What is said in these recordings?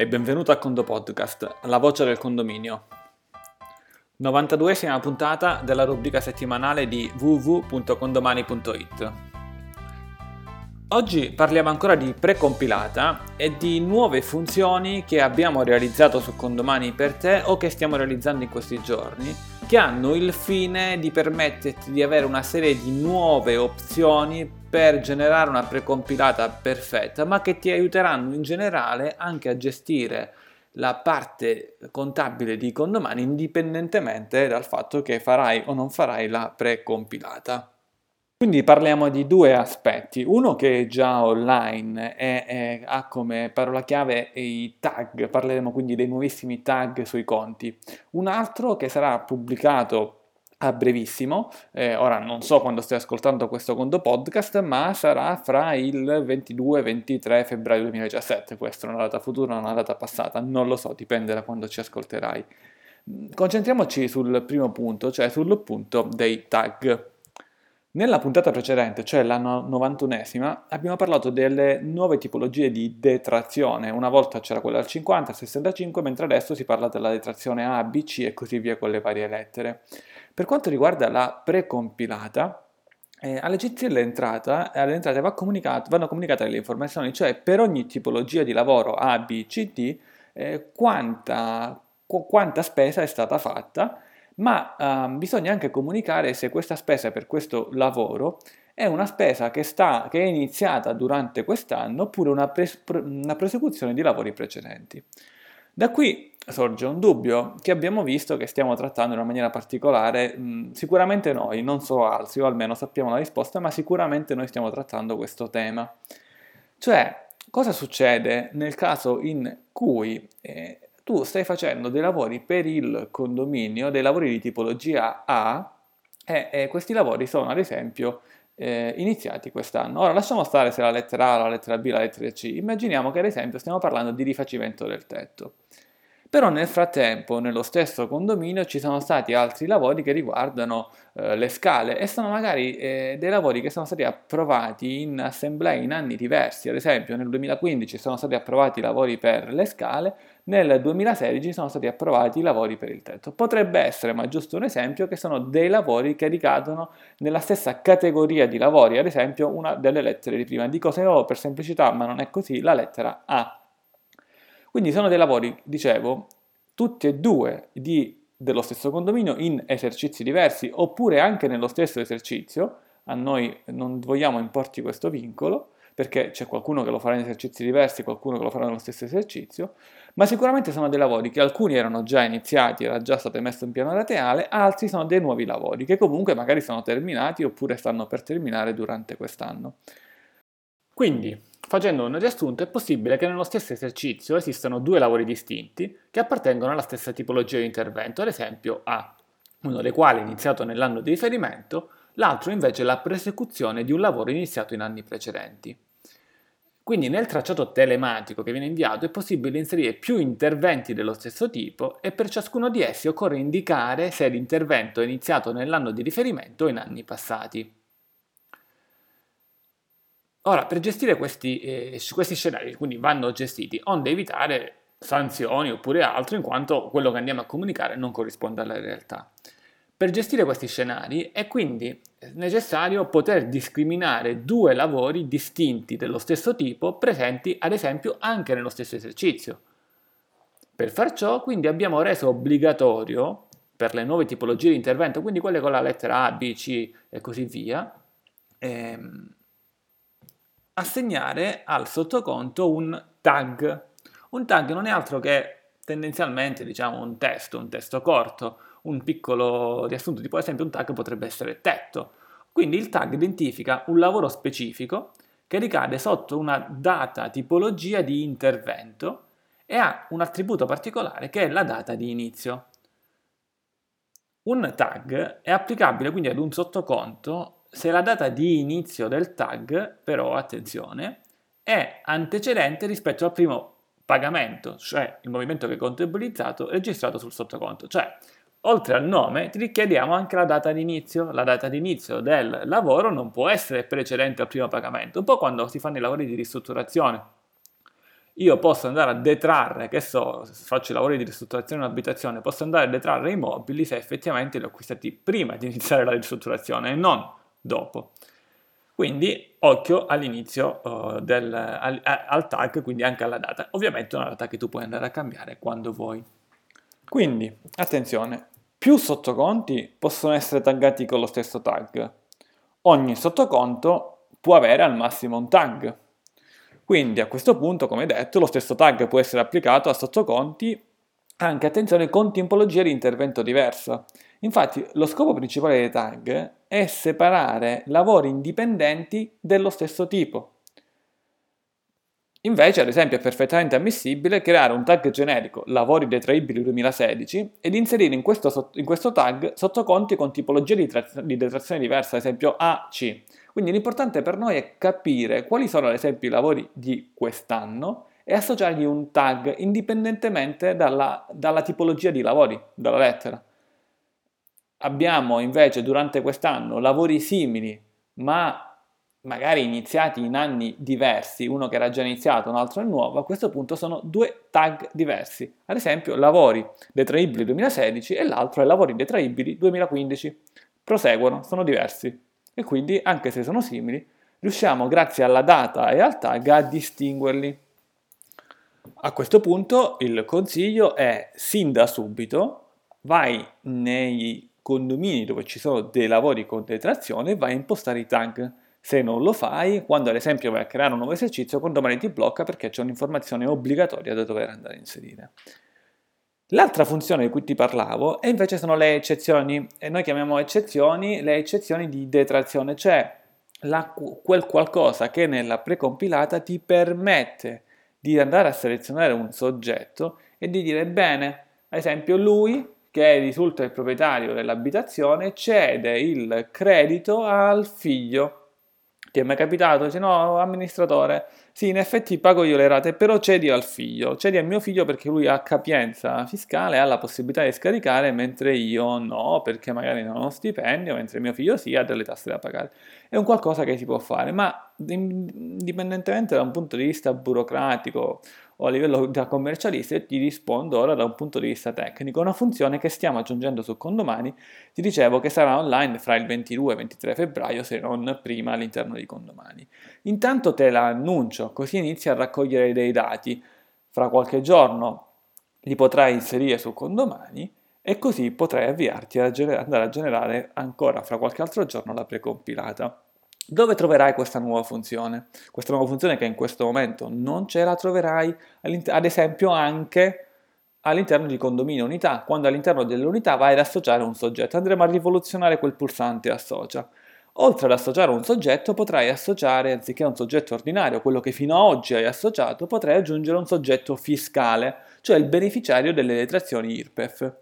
e benvenuto a Condo Podcast, la voce del condominio. 92esima puntata della rubrica settimanale di www.condomani.it. Oggi parliamo ancora di precompilata e di nuove funzioni che abbiamo realizzato su Condomani per te o che stiamo realizzando in questi giorni, che hanno il fine di permetterti di avere una serie di nuove opzioni per generare una precompilata perfetta, ma che ti aiuteranno in generale anche a gestire la parte contabile di condomani indipendentemente dal fatto che farai o non farai la precompilata. Quindi parliamo di due aspetti, uno che è già online e ha come parola chiave i tag, parleremo quindi dei nuovissimi tag sui conti, un altro che sarà pubblicato a brevissimo, eh, ora non so quando stai ascoltando questo conto podcast, ma sarà fra il 22 e 23 febbraio 2017, questa è una data futura, una data passata, non lo so, dipende da quando ci ascolterai. Concentriamoci sul primo punto, cioè sul punto dei tag. Nella puntata precedente, cioè la 91esima, abbiamo parlato delle nuove tipologie di detrazione. Una volta c'era quella al 50, al 65, mentre adesso si parla della detrazione A, B, C e così via con le varie lettere. Per quanto riguarda la precompilata, eh, all'agenzia dell'entrata, alle entrate va vanno comunicate le informazioni, cioè per ogni tipologia di lavoro A, B, C, D, eh, quanta, qu- quanta spesa è stata fatta, ma eh, bisogna anche comunicare se questa spesa per questo lavoro è una spesa che, sta, che è iniziata durante quest'anno oppure una, pres- una prosecuzione di lavori precedenti. Da qui sorge un dubbio che abbiamo visto che stiamo trattando in una maniera particolare, mh, sicuramente noi, non so o almeno sappiamo la risposta, ma sicuramente noi stiamo trattando questo tema. Cioè, cosa succede nel caso in cui eh, tu stai facendo dei lavori per il condominio, dei lavori di tipologia A, e, e questi lavori sono ad esempio eh, iniziati quest'anno. Ora lasciamo stare se la lettera A, la lettera B, la lettera C. Immaginiamo che ad esempio stiamo parlando di rifacimento del tetto. Però nel frattempo, nello stesso condominio, ci sono stati altri lavori che riguardano eh, le scale e sono magari eh, dei lavori che sono stati approvati in assemblea in anni diversi. Ad esempio, nel 2015 sono stati approvati i lavori per le scale, nel 2016 sono stati approvati i lavori per il tetto. Potrebbe essere, ma giusto un esempio, che sono dei lavori che ricadono nella stessa categoria di lavori, ad esempio una delle lettere di prima. Dico se no per semplicità, ma non è così, la lettera A. Quindi sono dei lavori, dicevo, tutti e due di, dello stesso condominio in esercizi diversi oppure anche nello stesso esercizio. A noi non vogliamo importi questo vincolo perché c'è qualcuno che lo farà in esercizi diversi, qualcuno che lo farà nello stesso esercizio, ma sicuramente sono dei lavori che alcuni erano già iniziati, era già stato emesso un piano rateale, altri sono dei nuovi lavori che comunque magari sono terminati oppure stanno per terminare durante quest'anno. Quindi, Facendo un riassunto, è possibile che nello stesso esercizio esistano due lavori distinti che appartengono alla stessa tipologia di intervento, ad esempio A, uno dei quali è iniziato nell'anno di riferimento, l'altro invece la prosecuzione di un lavoro iniziato in anni precedenti. Quindi nel tracciato telematico che viene inviato è possibile inserire più interventi dello stesso tipo e per ciascuno di essi occorre indicare se l'intervento è iniziato nell'anno di riferimento o in anni passati. Ora, per gestire questi, eh, questi scenari, quindi vanno gestiti, onde evitare sanzioni oppure altro, in quanto quello che andiamo a comunicare non corrisponde alla realtà. Per gestire questi scenari è quindi necessario poter discriminare due lavori distinti dello stesso tipo presenti ad esempio anche nello stesso esercizio. Per far ciò quindi abbiamo reso obbligatorio per le nuove tipologie di intervento, quindi quelle con la lettera A, B, C e così via, ehm, assegnare al sottoconto un tag. Un tag non è altro che tendenzialmente diciamo un testo, un testo corto, un piccolo riassunto, tipo ad esempio un tag potrebbe essere tetto. Quindi il tag identifica un lavoro specifico che ricade sotto una data tipologia di intervento e ha un attributo particolare che è la data di inizio. Un tag è applicabile quindi ad un sottoconto se la data di inizio del tag, però attenzione, è antecedente rispetto al primo pagamento, cioè il movimento che è contabilizzato registrato sul sottoconto. Cioè, oltre al nome, ti richiediamo anche la data di inizio. La data di inizio del lavoro non può essere precedente al primo pagamento, un po' quando si fanno i lavori di ristrutturazione. io posso andare a detrarre, che so, se faccio i lavori di ristrutturazione in un'abitazione, posso andare a detrarre i mobili se effettivamente li ho acquistati prima di iniziare la ristrutturazione e non dopo. Quindi occhio all'inizio uh, del, al, al, tag, quindi anche alla data. Ovviamente una data che tu puoi andare a cambiare quando vuoi. Quindi, attenzione, più sottoconti possono essere taggati con lo stesso tag. Ogni sottoconto può avere al massimo un tag. Quindi a questo punto, come detto, lo stesso tag può essere applicato a sottoconti anche, attenzione, con tipologia di intervento diversa. Infatti lo scopo principale dei tag è separare lavori indipendenti dello stesso tipo. Invece, ad esempio, è perfettamente ammissibile creare un tag generico lavori detraibili 2016 ed inserire in questo, in questo tag sottoconti con tipologia di, tra- di detrazione diversa, ad esempio AC. Quindi l'importante per noi è capire quali sono ad esempio i lavori di quest'anno e associargli un tag indipendentemente dalla, dalla tipologia di lavori, dalla lettera. Abbiamo invece durante quest'anno lavori simili, ma magari iniziati in anni diversi, uno che era già iniziato, un altro è nuovo, a questo punto sono due tag diversi. Ad esempio, lavori detraibili 2016 e l'altro è lavori detraibili 2015. Proseguono, sono diversi. E quindi, anche se sono simili, riusciamo grazie alla data e al tag a distinguerli. A questo punto il consiglio è sin da subito vai nei condomini dove ci sono dei lavori con detrazione, vai a impostare i tag. Se non lo fai, quando ad esempio vai a creare un nuovo esercizio, condomani ti blocca perché c'è un'informazione obbligatoria da dover andare a inserire. L'altra funzione di cui ti parlavo è invece sono le eccezioni, e noi chiamiamo eccezioni le eccezioni di detrazione, cioè la, quel qualcosa che nella precompilata ti permette di andare a selezionare un soggetto e di dire bene, ad esempio lui che risulta il proprietario dell'abitazione cede il credito al figlio. Ti è mai capitato? Dice no, amministratore, sì, in effetti pago io le rate, però cedi al figlio, cedi al mio figlio perché lui ha capienza fiscale, ha la possibilità di scaricare, mentre io no, perché magari non ho uno stipendio, mentre mio figlio sì, ha delle tasse da pagare. È un qualcosa che si può fare, ma indipendentemente da un punto di vista burocratico o a livello da commercialista e ti rispondo ora da un punto di vista tecnico. Una funzione che stiamo aggiungendo su Condomani, ti dicevo che sarà online fra il 22 e il 23 febbraio, se non prima all'interno di Condomani. Intanto te la annuncio, così inizi a raccogliere dei dati. Fra qualche giorno li potrai inserire su Condomani e così potrai avviarti ad andare a generare ancora fra qualche altro giorno la precompilata. Dove troverai questa nuova funzione? Questa nuova funzione che in questo momento non ce la troverai, ad esempio, anche all'interno di condominio unità. Quando all'interno dell'unità vai ad associare un soggetto, andremo a rivoluzionare quel pulsante associa. Oltre ad associare un soggetto, potrai associare, anziché un soggetto ordinario, quello che fino ad oggi hai associato, potrai aggiungere un soggetto fiscale, cioè il beneficiario delle detrazioni IRPEF.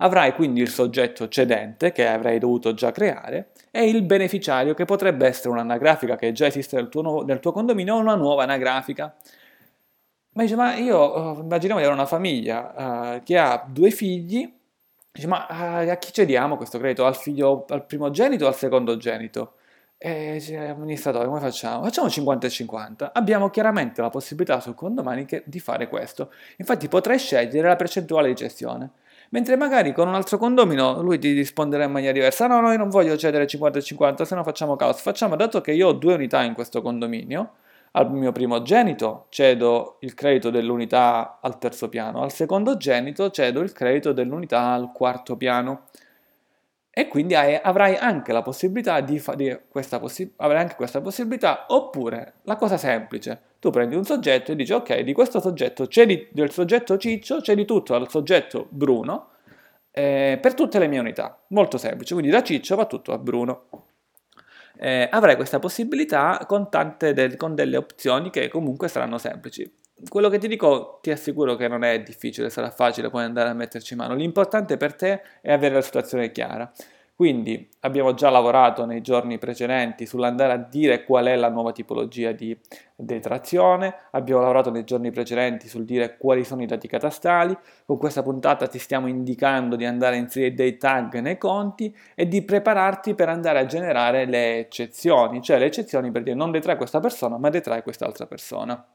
Avrai quindi il soggetto cedente, che avrai dovuto già creare, e il beneficiario, che potrebbe essere un'anagrafica che già esiste nel tuo, nel tuo condominio o una nuova anagrafica. Ma dice, ma io uh, immaginiamo di avere una famiglia uh, che ha due figli, dice, ma uh, a chi cediamo questo credito? Al figlio, al primogenito o al secondogenito? E dice, amministratore, come facciamo? Facciamo 50 e 50. Abbiamo chiaramente la possibilità sul condomani di fare questo. Infatti potrai scegliere la percentuale di gestione. Mentre magari con un altro condomino lui ti risponderà in maniera diversa. No, no, io non voglio cedere 50-50, se no facciamo caos. Facciamo, dato che io ho due unità in questo condominio, al mio primogenito cedo il credito dell'unità al terzo piano, al secondogenito cedo il credito dell'unità al quarto piano. E quindi hai, avrai anche la possibilità di fare questa, possi- questa possibilità, oppure la cosa semplice, tu prendi un soggetto e dici ok, di questo soggetto cedi del soggetto Ciccio, cedi tutto al soggetto Bruno eh, per tutte le mie unità. Molto semplice, quindi da Ciccio va tutto a Bruno. Eh, avrai questa possibilità con, tante de- con delle opzioni che comunque saranno semplici. Quello che ti dico ti assicuro che non è difficile, sarà facile, puoi andare a metterci mano. L'importante per te è avere la situazione chiara. Quindi abbiamo già lavorato nei giorni precedenti sull'andare a dire qual è la nuova tipologia di detrazione, abbiamo lavorato nei giorni precedenti sul dire quali sono i dati catastali, con questa puntata ti stiamo indicando di andare a inserire dei tag nei conti e di prepararti per andare a generare le eccezioni, cioè le eccezioni per dire non detrai questa persona ma detrai quest'altra persona.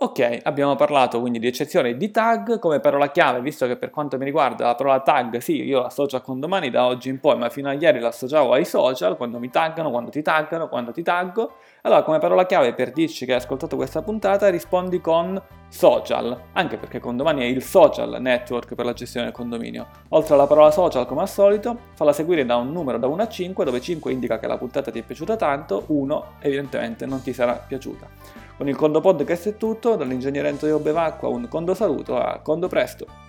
Ok, abbiamo parlato quindi di eccezione di tag come parola chiave, visto che per quanto mi riguarda la parola tag, sì, io l'associo a condomani da oggi in poi, ma fino a ieri l'associavo ai social, quando mi taggano, quando ti taggano, quando ti taggo. Allora, come parola chiave per dirci che hai ascoltato questa puntata, rispondi con social, anche perché condomani è il social network per la gestione del condominio. Oltre alla parola social, come al solito, falla seguire da un numero da 1 a 5, dove 5 indica che la puntata ti è piaciuta tanto, 1 evidentemente non ti sarà piaciuta. Con il Condo Podcast è tutto, dall'ingegnere Antonio Bevacqua un condo saluto a condo presto!